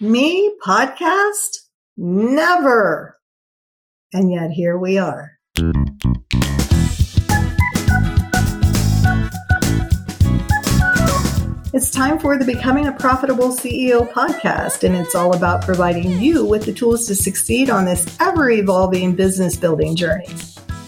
Me podcast? Never. And yet here we are. It's time for the Becoming a Profitable CEO podcast, and it's all about providing you with the tools to succeed on this ever evolving business building journey.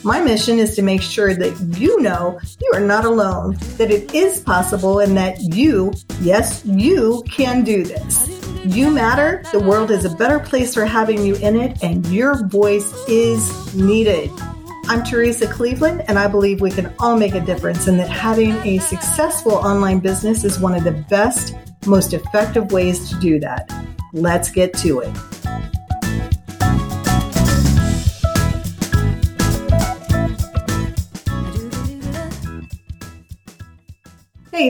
My mission is to make sure that you know you are not alone, that it is possible, and that you, yes, you can do this. You matter, the world is a better place for having you in it, and your voice is needed. I'm Teresa Cleveland, and I believe we can all make a difference, and that having a successful online business is one of the best, most effective ways to do that. Let's get to it.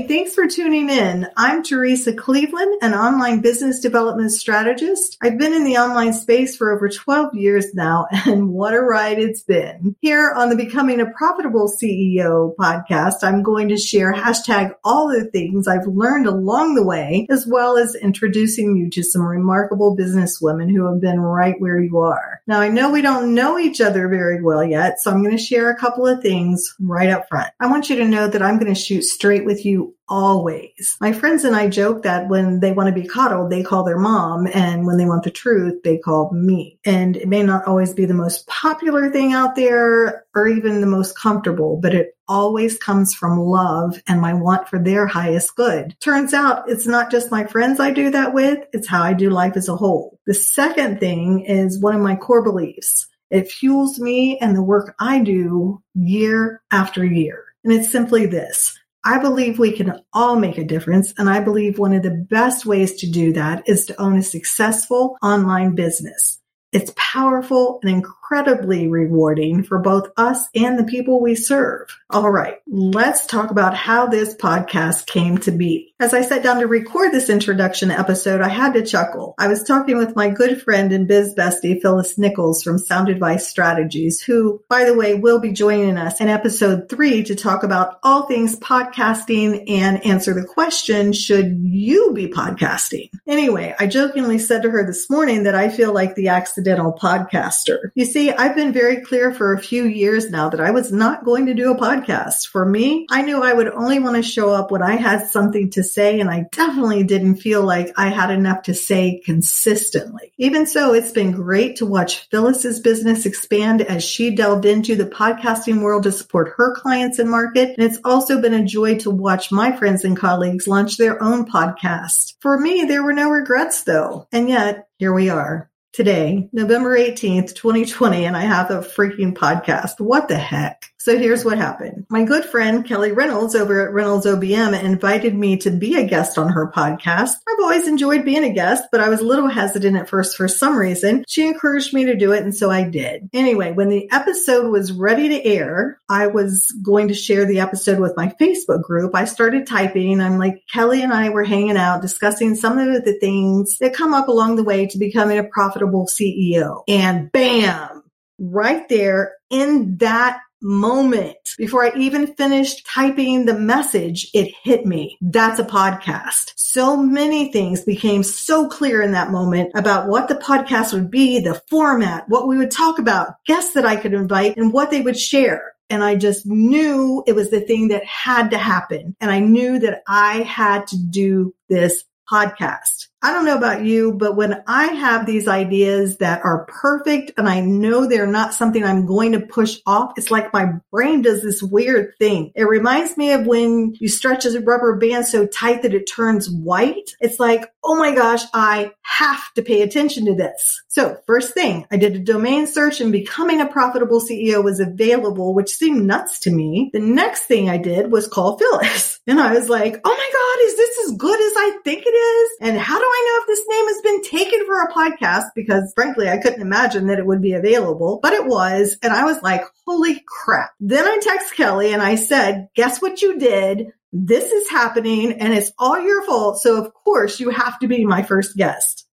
Thanks for tuning in. I'm Teresa Cleveland, an online business development strategist. I've been in the online space for over 12 years now, and what a ride it's been. Here on the Becoming a Profitable CEO podcast, I'm going to share hashtag all the things I've learned along the way, as well as introducing you to some remarkable business women who have been right where you are. Now, I know we don't know each other very well yet, so I'm going to share a couple of things right up front. I want you to know that I'm going to shoot straight with you always. My friends and I joke that when they want to be coddled, they call their mom, and when they want the truth, they call me. And it may not always be the most popular thing out there or even the most comfortable, but it always comes from love and my want for their highest good. Turns out it's not just my friends I do that with, it's how I do life as a whole. The second thing is one of my core beliefs. It fuels me and the work I do year after year. And it's simply this. I believe we can all make a difference. And I believe one of the best ways to do that is to own a successful online business. It's powerful and incredibly rewarding for both us and the people we serve. All right, let's talk about how this podcast came to be. As I sat down to record this introduction episode, I had to chuckle. I was talking with my good friend and biz bestie, Phyllis Nichols from Sound Advice Strategies, who, by the way, will be joining us in episode three to talk about all things podcasting and answer the question, should you be podcasting? Anyway, I jokingly said to her this morning that I feel like the accidental podcaster. You see, I've been very clear for a few years now that I was not going to do a podcast. For me, I knew I would only want to show up when I had something to say, and I definitely didn't feel like I had enough to say consistently. Even so, it's been great to watch Phyllis's business expand as she delved into the podcasting world to support her clients and market. And it's also been a joy to watch my friends and colleagues launch their own podcast. For me, there were no regrets though. And yet, here we are today, November 18th, 2020, and I have a freaking podcast. What the heck? So here's what happened. My good friend Kelly Reynolds over at Reynolds OBM invited me to be a guest on her podcast. I've always enjoyed being a guest, but I was a little hesitant at first for some reason. She encouraged me to do it, and so I did. Anyway, when the episode was ready to air, I was going to share the episode with my Facebook group. I started typing. I'm like, Kelly and I were hanging out discussing some of the things that come up along the way to becoming a profitable CEO. And bam! Right there in that moment before I even finished typing the message, it hit me. That's a podcast. So many things became so clear in that moment about what the podcast would be, the format, what we would talk about, guests that I could invite and what they would share. And I just knew it was the thing that had to happen. And I knew that I had to do this podcast. I don't know about you, but when I have these ideas that are perfect and I know they're not something I'm going to push off, it's like my brain does this weird thing. It reminds me of when you stretch a rubber band so tight that it turns white. It's like, oh my gosh, I have to pay attention to this. So first thing, I did a domain search and becoming a profitable CEO was available, which seemed nuts to me. The next thing I did was call Phyllis and I was like, oh my God, is this as good as I think it is? And how do I know if this name has been taken for a podcast? Because frankly, I couldn't imagine that it would be available, but it was. And I was like, holy crap. Then I text Kelly and I said, guess what you did? This is happening and it's all your fault. So of course you have to be my first guest.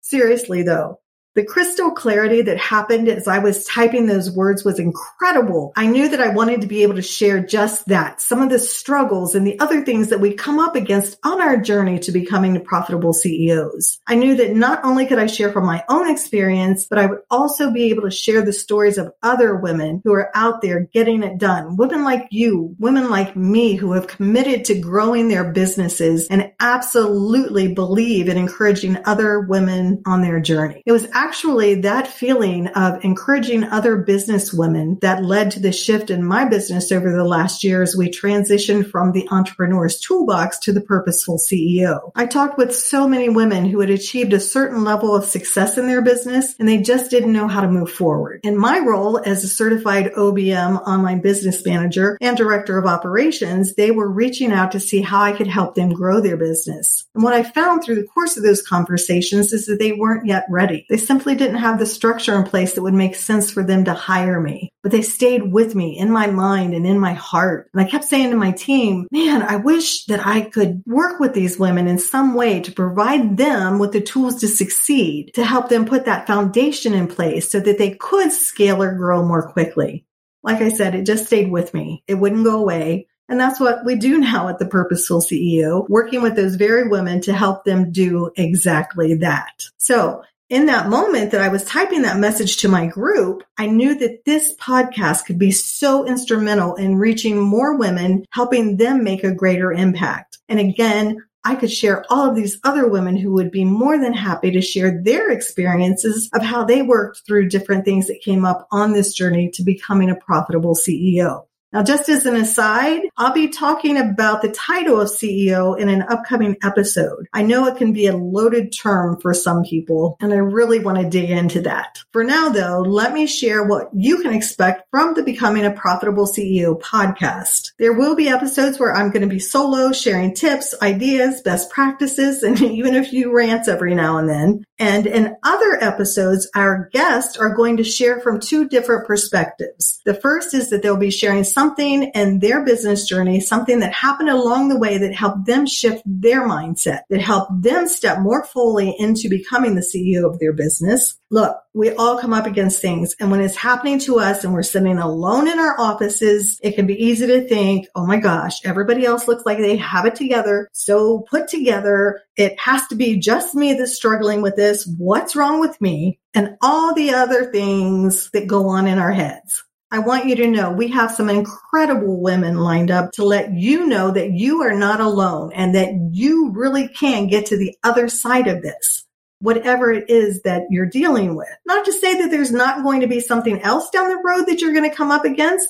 Seriously though, The crystal clarity that happened as I was typing those words was incredible. I knew that I wanted to be able to share just that, some of the struggles and the other things that we come up against on our journey to becoming profitable CEOs. I knew that not only could I share from my own experience, but I would also be able to share the stories of other women who are out there getting it done. Women like you, women like me who have committed to growing their businesses and absolutely believe in encouraging other women on their journey. It was actually that feeling of encouraging other business women that led to the shift in my business over the last year as we transitioned from the entrepreneur's toolbox to the purposeful CEO. I talked with so many women who had achieved a certain level of success in their business and they just didn't know how to move forward. In my role as a certified OBM online business manager and director of operations, they were reaching out to see how I could help them grow their business. And what I found through the course of those conversations is that they weren't yet ready. They simply didn't have the structure in place that would make sense for them to hire me. But they stayed with me in my mind and in my heart. And I kept saying to my team, man, I wish that I could work with these women in some way to provide them with the tools to succeed, to help them put that foundation in place so that they could scale or grow more quickly. Like I said, it just stayed with me. It wouldn't go away. And that's what we do now at the Purposeful CEO, working with those very women to help them do exactly that. So in that moment that I was typing that message to my group, I knew that this podcast could be so instrumental in reaching more women, helping them make a greater impact. And again, I could share all of these other women who would be more than happy to share their experiences of how they worked through different things that came up on this journey to becoming a profitable CEO. Now, just as an aside, I'll be talking about the title of CEO in an upcoming episode. I know it can be a loaded term for some people, and I really want to dig into that. For now, though, let me share what you can expect from the Becoming a Profitable CEO podcast. There will be episodes where I'm going to be solo, sharing tips, ideas, best practices, and even a few rants every now and then. And in other episodes, our guests are going to share from two different perspectives. The first is that they'll be sharing something in their business journey, something that happened along the way that helped them shift their mindset, that helped them step more fully into becoming the CEO of their business. Look, we all come up against things. And when it's happening to us and we're sitting alone in our offices, it can be easy to think, oh my gosh, everybody else looks like they have it together. So put together. It has to be just me that's struggling with this. What's wrong with me? And all the other things that go on in our heads. I want you to know we have some incredible women lined up to let you know that you are not alone and that you really can get to the other side of this whatever it is that you're dealing with. Not to say that there's not going to be something else down the road that you're going to come up against.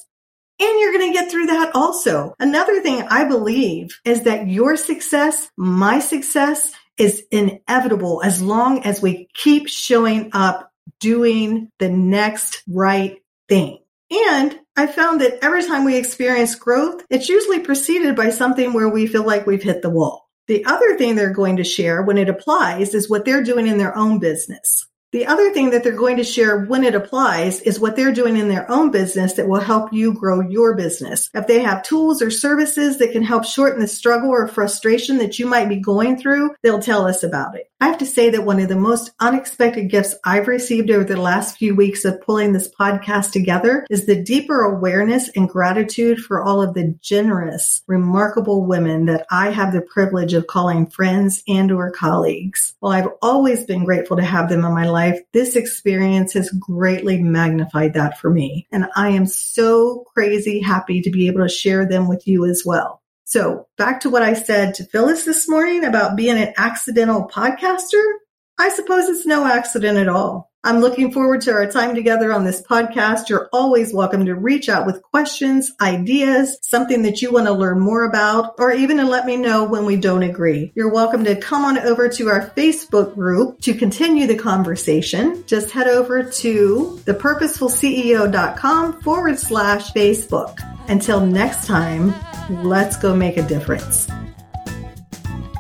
And you're going to get through that also. Another thing I believe is that your success, my success is inevitable as long as we keep showing up doing the next right thing. And I found that every time we experience growth, it's usually preceded by something where we feel like we've hit the wall. The other thing they're going to share when it applies is what they're doing in their own business. The other thing that they're going to share when it applies is what they're doing in their own business that will help you grow your business. If they have tools or services that can help shorten the struggle or frustration that you might be going through, they'll tell us about it. I have to say that one of the most unexpected gifts I've received over the last few weeks of pulling this podcast together is the deeper awareness and gratitude for all of the generous, remarkable women that I have the privilege of calling friends and or colleagues. While I've always been grateful to have them in my life, this experience has greatly magnified that for me. And I am so crazy happy to be able to share them with you as well. So back to what I said to Phyllis this morning about being an accidental podcaster. I suppose it's no accident at all. I'm looking forward to our time together on this podcast. You're always welcome to reach out with questions, ideas, something that you want to learn more about, or even to let me know when we don't agree. You're welcome to come on over to our Facebook group to continue the conversation. Just head over to thepurposefulceo.com forward slash Facebook. Until next time, let's go make a difference.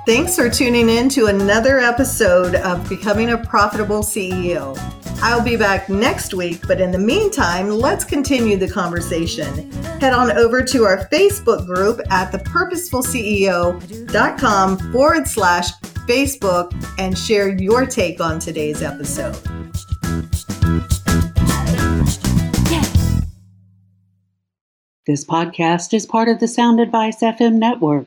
Thanks for tuning in to another episode of Becoming a Profitable CEO. I'll be back next week, but in the meantime, let's continue the conversation. Head on over to our Facebook group at thepurposefulceo.com forward slash Facebook and share your take on today's episode. This podcast is part of the Sound Advice FM network.